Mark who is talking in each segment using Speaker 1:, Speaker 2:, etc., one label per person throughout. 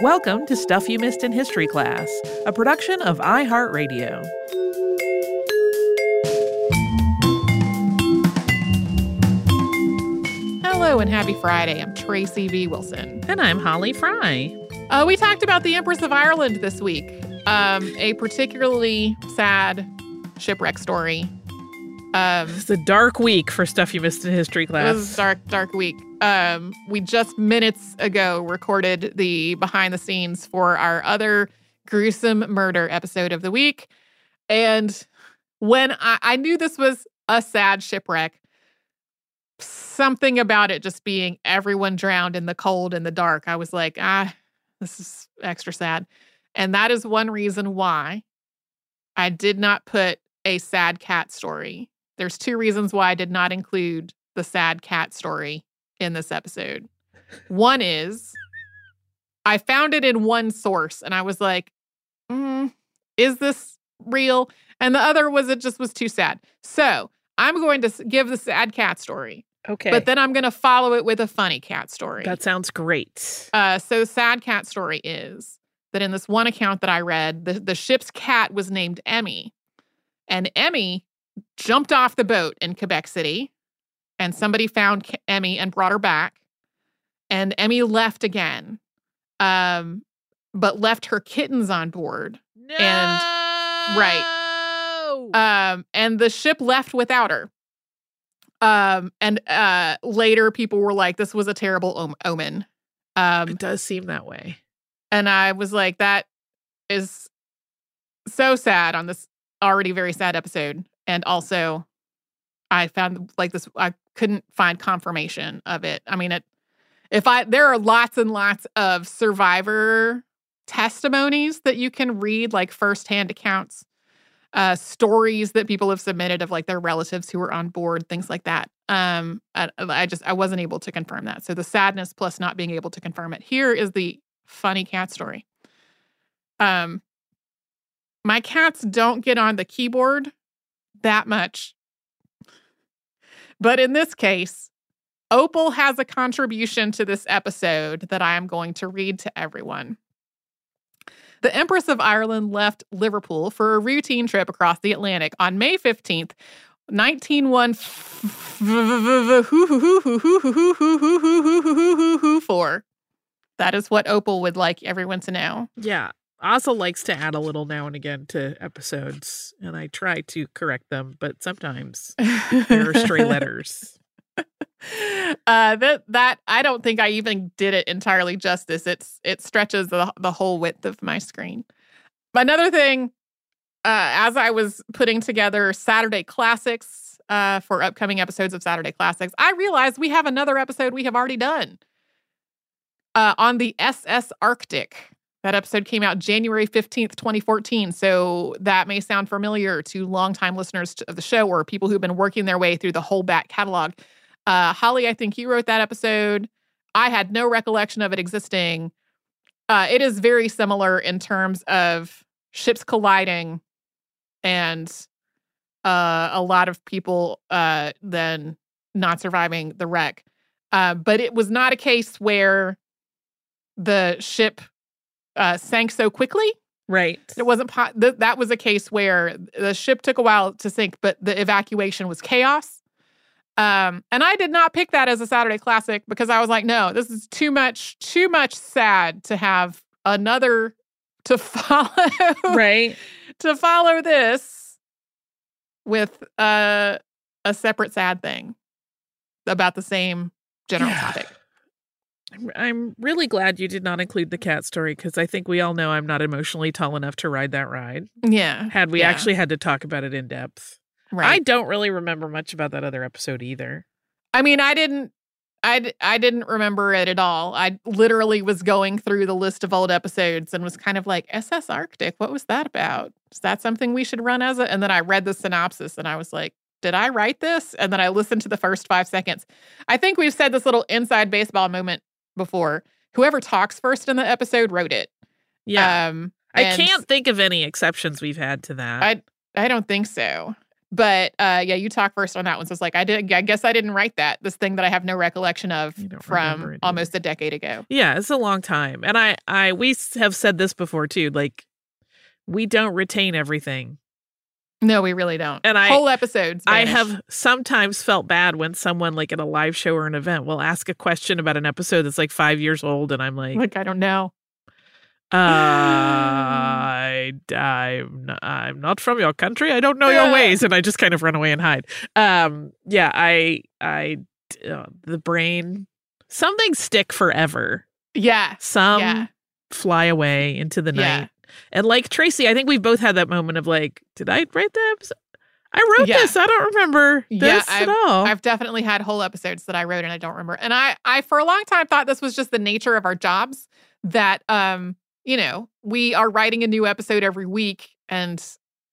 Speaker 1: Welcome to Stuff You Missed in History Class, a production of iHeartRadio.
Speaker 2: Hello and happy Friday. I'm Tracy V. Wilson.
Speaker 1: And I'm Holly Fry.
Speaker 2: Uh, we talked about the Empress of Ireland this week, um, a particularly sad shipwreck story. Um,
Speaker 1: It's a dark week for Stuff You Missed in History
Speaker 2: it
Speaker 1: Class.
Speaker 2: was a dark, dark week. Um, we just minutes ago recorded the behind the scenes for our other gruesome murder episode of the week. And when I, I knew this was a sad shipwreck, something about it just being everyone drowned in the cold and the dark, I was like, ah, this is extra sad. And that is one reason why I did not put a sad cat story. There's two reasons why I did not include the sad cat story in this episode. One is I found it in one source and I was like, mm, is this real? And the other was it just was too sad. So I'm going to give the sad cat story,
Speaker 1: okay.
Speaker 2: but then I'm going to follow it with a funny cat story.
Speaker 1: that sounds great.
Speaker 2: Uh, so sad cat story is that in this one account that I read, the, the ship's cat was named Emmy. And Emmy jumped off the boat in Quebec City, and somebody found Emmy and brought her back. And Emmy left again, um, but left her kittens on board.
Speaker 1: No!
Speaker 2: right. Um, and the ship left without her. Um, and uh, later people were like, "This was a terrible om- omen." Um,
Speaker 1: it does seem that way.
Speaker 2: and I was like, that is so sad on this already very sad episode. And also, I found like this, I couldn't find confirmation of it. I mean, it, if I, there are lots and lots of survivor testimonies that you can read, like firsthand accounts, uh, stories that people have submitted of like their relatives who were on board, things like that. Um, I, I just, I wasn't able to confirm that. So the sadness plus not being able to confirm it. Here is the funny cat story. Um, my cats don't get on the keyboard that much. But in this case, Opal has a contribution to this episode that I am going to read to everyone. The Empress of Ireland left Liverpool for a routine trip across the Atlantic on May 15th, 1914. That is what Opal would like everyone to know.
Speaker 1: Yeah. Asa likes to add a little now and again to episodes, and I try to correct them, but sometimes there are stray letters.
Speaker 2: uh that that I don't think I even did it entirely justice. It's it stretches the the whole width of my screen. Another thing, uh, as I was putting together Saturday classics uh, for upcoming episodes of Saturday Classics, I realized we have another episode we have already done uh, on the SS Arctic. That episode came out January 15th, 2014. So that may sound familiar to longtime listeners of the show or people who've been working their way through the whole back catalog. Uh, Holly, I think you wrote that episode. I had no recollection of it existing. uh, it is very similar in terms of ships colliding and uh, a lot of people uh, then not surviving the wreck. Uh, but it was not a case where the ship uh, sank so quickly.
Speaker 1: Right.
Speaker 2: It wasn't po- th- that was a case where the ship took a while to sink, but the evacuation was chaos. Um, and I did not pick that as a Saturday classic because I was like, no, this is too much, too much sad to have another to follow.
Speaker 1: Right.
Speaker 2: to follow this with uh, a separate sad thing about the same general
Speaker 1: Yeah.
Speaker 2: topic.
Speaker 1: I'm- I'm really glad you did not include the cat story because I think we all know I'm not emotionally tall enough to ride that ride.
Speaker 2: Yeah.
Speaker 1: Had we
Speaker 2: Yeah.
Speaker 1: actually had to talk about it in depth.
Speaker 2: Right.
Speaker 1: I don't really remember much about that other episode either.
Speaker 2: I mean, I didn't. I I didn't remember it at all. I literally was going through the list of old episodes and was kind of like, SS Arctic, what was that about? Is that something we should run as a? And then I read the synopsis and I was like, did I write this? And then I listened to the first five seconds. I think we've said this little inside baseball moment before. Whoever talks first in the episode wrote it.
Speaker 1: Yeah.
Speaker 2: Um,
Speaker 1: I can't think of any exceptions we've had to that.
Speaker 2: I I don't think so. But uh, yeah, you talk first on that one. So it's like I did. I guess I didn't write that. This thing that I have no recollection of
Speaker 1: You don't remember
Speaker 2: from almost a decade ago.
Speaker 1: yeah, it's a long time. And I I we have said this before too. Like we don't retain everything.
Speaker 2: No, we really don't.
Speaker 1: And I-
Speaker 2: whole episodes.
Speaker 1: I have sometimes felt bad when someone like at a live show or an event will ask a question about an episode that's like 5 years old and I'm like
Speaker 2: like I don't know.
Speaker 1: I, I'm, not, I'm not from your country. I don't know your ways, and I just kind of run away and hide. Um, yeah, I, I, uh, the brain, some things stick forever.
Speaker 2: Yeah,
Speaker 1: Some
Speaker 2: yeah,
Speaker 1: fly away into the
Speaker 2: Yeah.
Speaker 1: And like Tracy, I think we've both had that moment of like, did I write the episode? I wrote
Speaker 2: Yeah.
Speaker 1: this. I don't remember
Speaker 2: Yeah,
Speaker 1: this at all.
Speaker 2: I've definitely had whole episodes that I wrote and I don't remember. And I, I for a long time thought this was just the nature of our jobs that, um, you know, we are writing a new episode every week and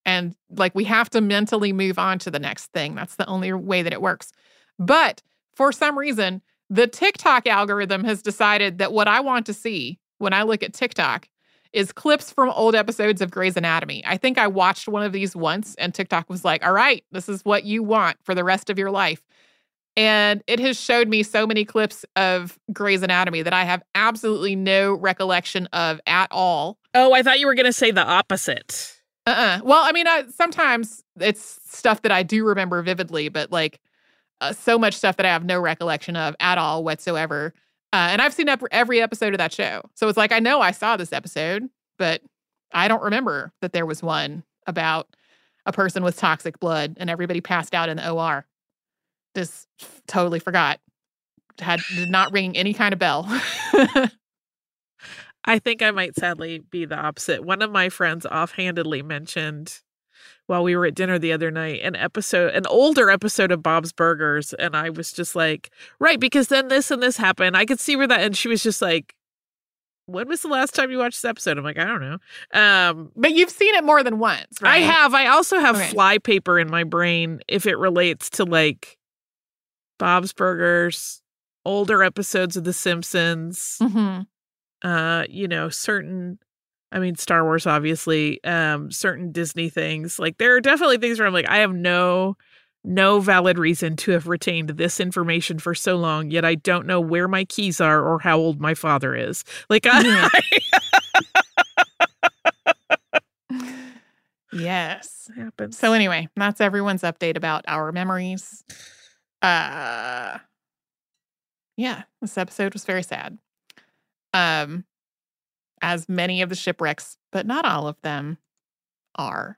Speaker 2: and like we have to mentally move on to the next thing. That's the only way that it works. But for some reason, the TikTok algorithm has decided that what I want to see when I look at TikTok is clips from old episodes of Grey's Anatomy. I think I watched one of these once and TikTok was like, all right, this is what you want for the rest of your life. And it has showed me so many clips of Grey's Anatomy that I have absolutely no recollection of at all.
Speaker 1: oh, I thought you were going to say the opposite.
Speaker 2: Uh-uh. Well, I mean, I, sometimes it's stuff that I do remember vividly, but like uh, so much stuff that I have no recollection of at all whatsoever. Uh, and I've seen every episode of that show, so it's like I know I saw this episode, but I don't remember that there was one about a person with toxic blood and everybody passed out in the OR. Just totally forgot. Had did not ring any kind of bell.
Speaker 1: I think I might sadly be the opposite. One of my friends offhandedly mentioned while we were at dinner the other night an episode, an older episode of Bob's Burgers. And I was just like, right, because then this and this happened. I could see where that, and she was just like, when was the last time you watched this episode? I'm like, I don't know. Um,
Speaker 2: but you've seen it more than once, right?
Speaker 1: I have. I also have
Speaker 2: Okay.
Speaker 1: fly paper in my brain if it relates to like Bob's Burgers, older episodes of The Simpsons
Speaker 2: Mhm.
Speaker 1: uh you know certain i mean star wars obviously um certain disney things like there are definitely things where i'm like i have no no valid reason to have retained this information for so long yet i don't know where my keys are or how old my father is like i
Speaker 2: Yes.
Speaker 1: happens
Speaker 2: So anyway, that's everyone's update about our memories. Uh yeah, this episode was very sad. Um as many of the shipwrecks, but not all of them are.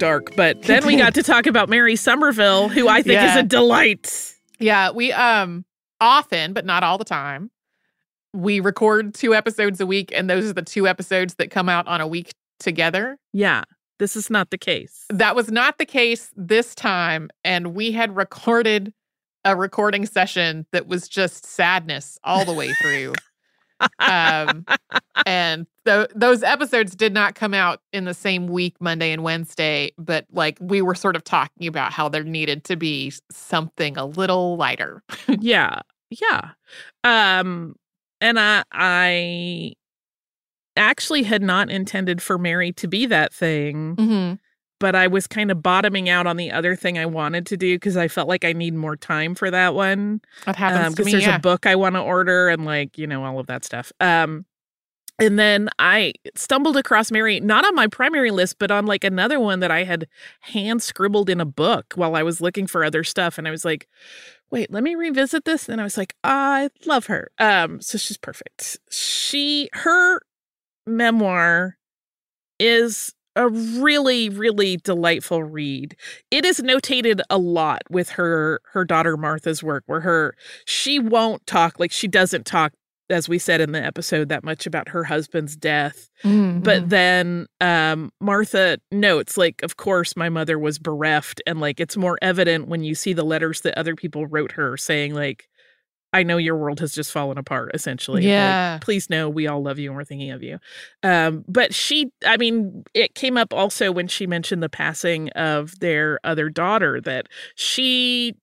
Speaker 1: dark, but then we got to talk about Mary Somerville, who I think
Speaker 2: Yeah.
Speaker 1: is a delight.
Speaker 2: Yeah, we um often, but not all the time, we record two episodes a week, and those are the two episodes that come out on a week together.
Speaker 1: Yeah, this is not the case.
Speaker 2: That was not the case this time, and we had recorded a recording session that was just sadness all the way through. um, and th- those episodes did not come out in the same week, Monday and Wednesday, but like we were sort of talking about how there needed to be something a little lighter.
Speaker 1: yeah, yeah. Um, and I, I actually had not intended for Mary to be that thing,
Speaker 2: mm-hmm.
Speaker 1: but I was kind of bottoming out on the other thing I wanted to do because I felt like I need more time for that one.
Speaker 2: That happens
Speaker 1: because
Speaker 2: me.
Speaker 1: there's
Speaker 2: yeah.
Speaker 1: a book I want to order and like you know all of that stuff. Um, and then I stumbled across Mary not on my primary list, but on like another one that I had hand scribbled in a book while I was looking for other stuff, and I was like, wait, let me revisit this. And I was like, I love her. Um, so she's perfect. She her memoir is a really really delightful read it is notated a lot with her her daughter martha's work where her she won't talk like she doesn't talk as we said in the episode that much about her husband's death
Speaker 2: Mhm.
Speaker 1: but then um martha notes like of course my mother was bereft and like it's more evident when you see the letters that other people wrote her saying like i know your world has just fallen apart essentially Like,
Speaker 2: Yeah.
Speaker 1: please know we all love you and we're thinking of you um but she i mean it came up also when she mentioned the passing of their other daughter that she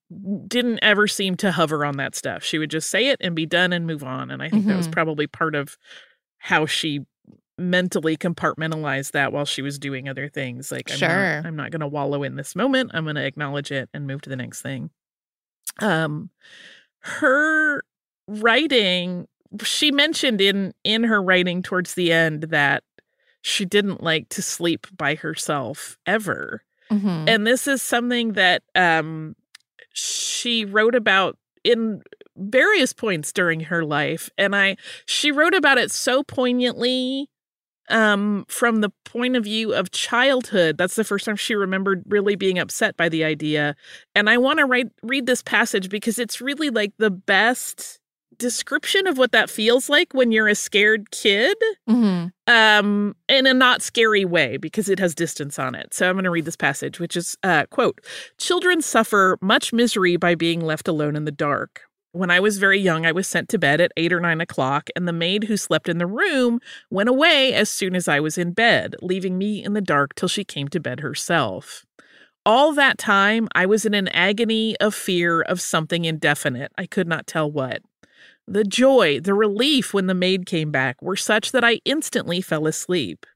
Speaker 1: didn't ever seem to hover on that stuff she would just say it and be done and move on and i think that was
Speaker 2: Mhm.
Speaker 1: probably part of how she mentally compartmentalized that while she was doing other things like I'm
Speaker 2: Sure.
Speaker 1: not, I'm not going to wallow in this moment i'm going to acknowledge it and move to the next thing Um, her writing, she mentioned in in her writing towards the end that she didn't like to sleep by herself ever.
Speaker 2: Mhm.
Speaker 1: And this is something that um she wrote about in various points during her life and I she wrote about it so poignantly um from the point of view of childhood that's the first time she remembered really being upset by the idea. And i want to write read this passage because it's really like the best description of what that feels like when you're a scared kid
Speaker 2: Mhm.
Speaker 1: um in a not scary way because it has distance on it. So i'm going to read this passage which is uh quote children suffer much misery by being left alone in the dark when I was very young, I was sent to bed at eight or nine o'clock, and the maid who slept in the room went away as soon as I was in bed, leaving me in the dark till she came to bed herself. All that time, I was in an agony of fear of something indefinite. I could not tell what. The joy, the relief when the maid came back were such that I instantly fell asleep.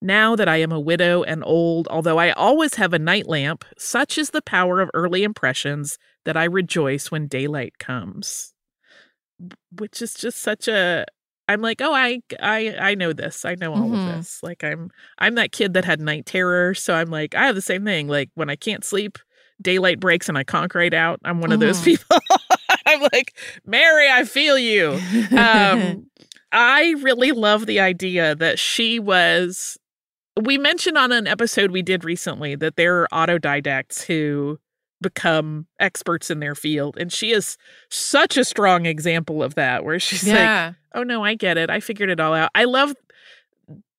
Speaker 1: Now that I am a widow and old, although I always have a night lamp, such is the power of early impressions that I rejoice when daylight comes. Which is just such a I'm like, "Oh, I I I know this. I know all
Speaker 2: Mhm.
Speaker 1: of this." Like I'm I'm that kid that had night terror, so I'm like, I have the same thing. Like when I can't sleep, daylight breaks and I conk right out. I'm one of those
Speaker 2: Mhm.
Speaker 1: people. I'm like, "Mary, I feel you." um I really love the idea that she was we mentioned on an episode we did recently that there are autodidacts who become experts in their field and she is such a strong example of that where she's
Speaker 2: Yeah.
Speaker 1: like oh no i get it. I figured it all out. I love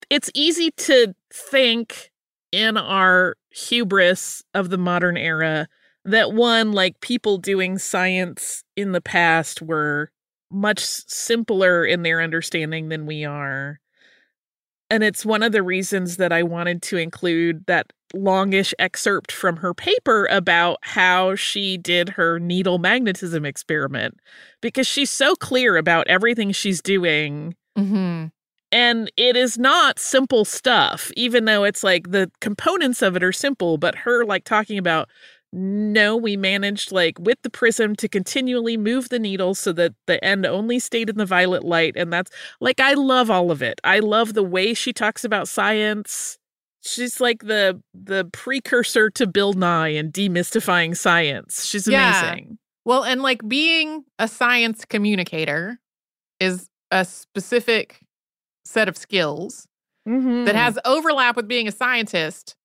Speaker 1: it's easy to think in our hubris of the modern era that one like people doing science in the past were much simpler in their understanding than we are. And it's one of the reasons that I wanted to include that longish excerpt from her paper about how she did her needle magnetism experiment because she's so clear about everything she's doing.
Speaker 2: Mhm.
Speaker 1: and it is not simple stuff even though it's like the components of it are simple but her like talking about no we managed like with the prism to continually move the needle so that the end only stayed in the violet light and that's like i love all of it. I love the way she talks about science she's like the the precursor to bill nye and demystifying science she's
Speaker 2: Yeah.
Speaker 1: amazing
Speaker 2: Well, and like being a science communicator is a specific set of skills
Speaker 1: Mm-hmm.
Speaker 2: that has overlap with being a scientist,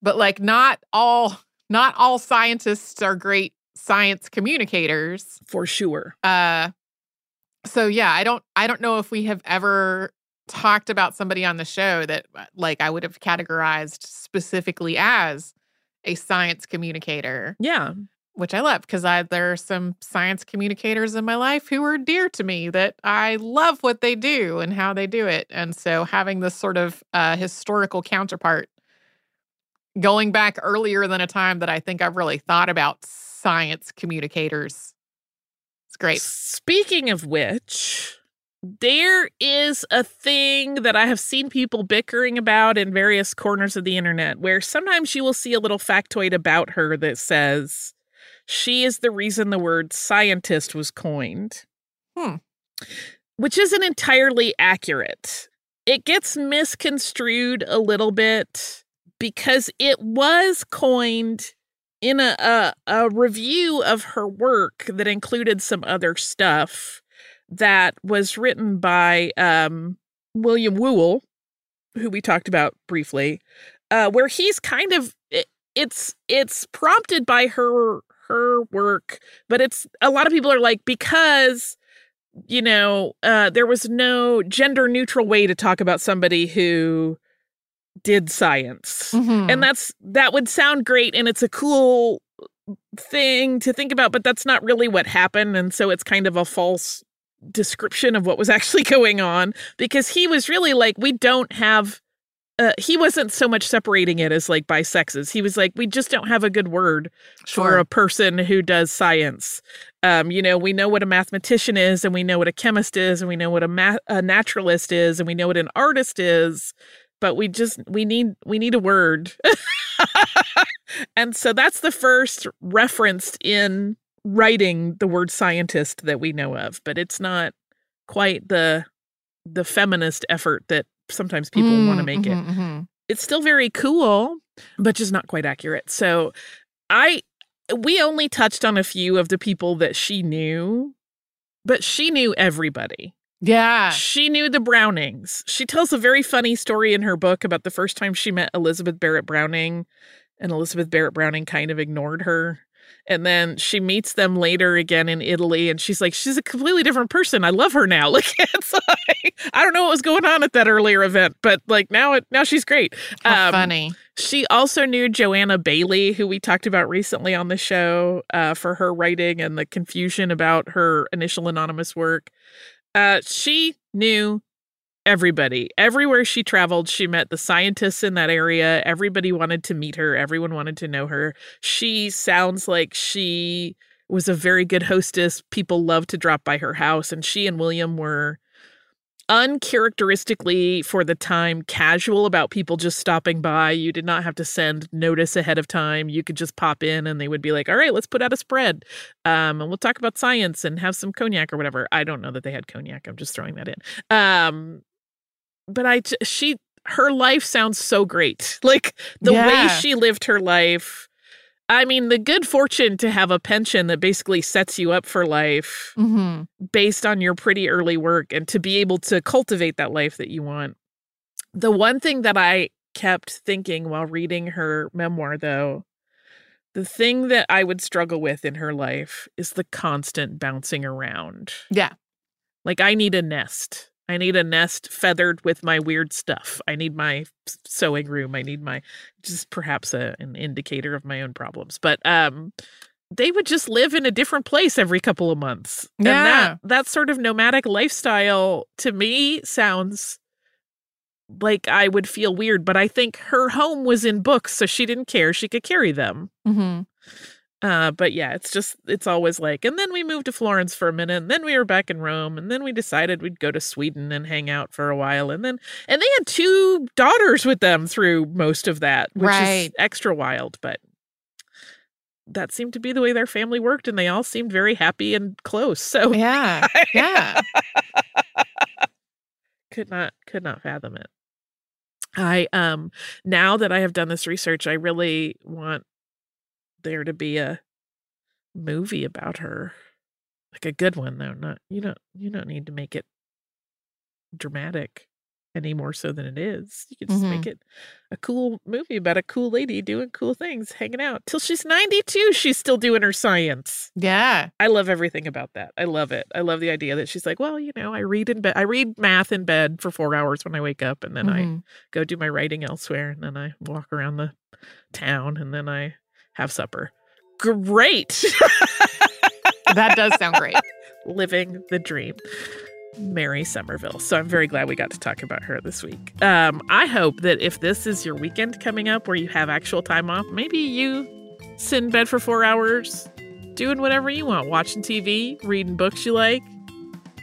Speaker 2: but like not all not all scientists are great science communicators.
Speaker 1: for sure
Speaker 2: Uh so yeah, I don't I don't know if we have ever talked about somebody on the show that uh, like I would have categorized specifically as a science communicator
Speaker 1: yeah
Speaker 2: which I love because I there are some science communicators in my life who are dear to me that I love what they do and how they do it. And so having this sort of uh, historical counterpart going back earlier than a time that I think I've really thought about science communicators. It's great.
Speaker 1: Speaking of which, there is a thing that I have seen people bickering about in various corners of the internet where sometimes you will see a little factoid about her that says she is the reason the word scientist was coined.
Speaker 2: Hmm.
Speaker 1: Which isn't entirely accurate. It gets misconstrued a little bit because it was coined in a, a a review of her work that included some other stuff that was written by um, William Whewell, who we talked about briefly, uh, where he's kind of it, it's it's prompted by her her work, but it's a lot of people are like because you know uh, there was no gender neutral way to talk about somebody who did science
Speaker 2: Mhm.
Speaker 1: and that's that would sound great and it's a cool thing to think about but that's not really what happened and so it's kind of a false description of what was actually going on because he was really like we don't have uh, he wasn't so much separating it as like by sexes he was like we just don't have a good word for a person who does science. Um you know we know what a mathematician is and we know what a chemist is and we know what a, ma- a naturalist is and we know what an artist is but we just we need we need a word. And so that's the first referenced in writing the word scientist that we know of, but it's not quite the the feminist effort that sometimes people
Speaker 2: Mm,
Speaker 1: want to make
Speaker 2: mhm,
Speaker 1: it.
Speaker 2: mhm.
Speaker 1: It's still very cool, but just not quite accurate. So I we only touched on a few of the people that she knew, but she knew everybody.
Speaker 2: Yeah.
Speaker 1: She knew the Brownings. She tells a very funny story in her book about the first time she met Elizabeth Barrett Browning, and Elizabeth Barrett Browning kind of ignored her. And then she meets them later again in Italy, and she's like, she's a completely different person. I love her now. Like, it's like, I don't know what was going on at that earlier event, but like now, it now she's great. Um,
Speaker 2: funny.
Speaker 1: She also knew Joanna Baillie, who we talked about recently on the show uh, for her writing and the confusion about her initial anonymous work. Uh, she knew everybody. Everywhere she traveled, she met the scientists in that area. Everybody wanted to meet her, everyone wanted to know her. She sounds like she was a very good hostess. People loved to drop by her house, and she and William were uncharacteristically for the time casual about people just stopping by. You did not have to send notice ahead of time. You could just pop in and they would be like, "All right, let's put out a spread. Um and we'll talk about science and have some cognac or whatever." I don't know that they had cognac. I'm just throwing that in. Um but I she her life sounds so great. Like the way she lived her life. I mean, the good fortune to have a pension that basically sets you up for life
Speaker 2: hmm
Speaker 1: based on your pretty early work and to be able to cultivate that life that you want. The one thing that I kept thinking while reading her memoir, though, the thing that I would struggle with in her life is the constant bouncing around.
Speaker 2: Yeah.
Speaker 1: Like, I need a nest. I need a nest feathered with my weird stuff. I need my sewing room. I need my, just perhaps a, an indicator of my own problems. But, um, they would just live in a different place every couple of months. And
Speaker 2: Yeah.
Speaker 1: that that sort of nomadic lifestyle to me sounds like I would feel weird, but I think her home was in books, so she didn't care. She could carry them.
Speaker 2: hmm
Speaker 1: Uh, but yeah, it's just it's always like, and then we moved to Florence for a minute, and then we were back in Rome, and then we decided we'd go to Sweden and hang out for a while, and then and they had two daughters with them through most of that, which is extra wild, but that seemed to be the way their family worked, and they all seemed very happy and close. So
Speaker 2: Yeah. Yeah.
Speaker 1: could not could not fathom it. I um now that I have done this research, I really want there to be a movie about her. Like a good one though, not you don't you don't need to make it dramatic any more so than it is. You can just
Speaker 2: Mhm.
Speaker 1: make it a cool movie about a cool lady doing cool things, hanging out. Till she's 92, she's still doing her science.
Speaker 2: Yeah.
Speaker 1: I love everything about that. I love it. I love the idea that she's like, well, you know, I read in bed. I read math in bed for four hours when I wake up, and then I
Speaker 2: Mhm.
Speaker 1: go do my writing elsewhere, and then I walk around the town, and then I have supper. Great.
Speaker 2: That does sound great.
Speaker 1: Living the dream. Mary Somerville. So I'm very glad we got to talk about her this week. Um, I hope that if this is your weekend coming up where you have actual time off, maybe you sit in bed for four hours, doing whatever you want, watching TV, reading books you like,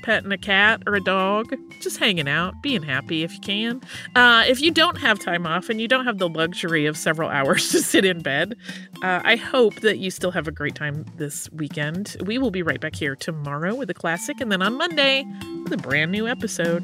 Speaker 1: petting a cat or a dog, just hanging out, being happy if you can. Uh, if you don't have time off and you don't have the luxury of several hours to sit in bed, uh, I hope that you still have a great time this weekend. We will be right back here tomorrow with a classic, and then on Monday with a brand new episode.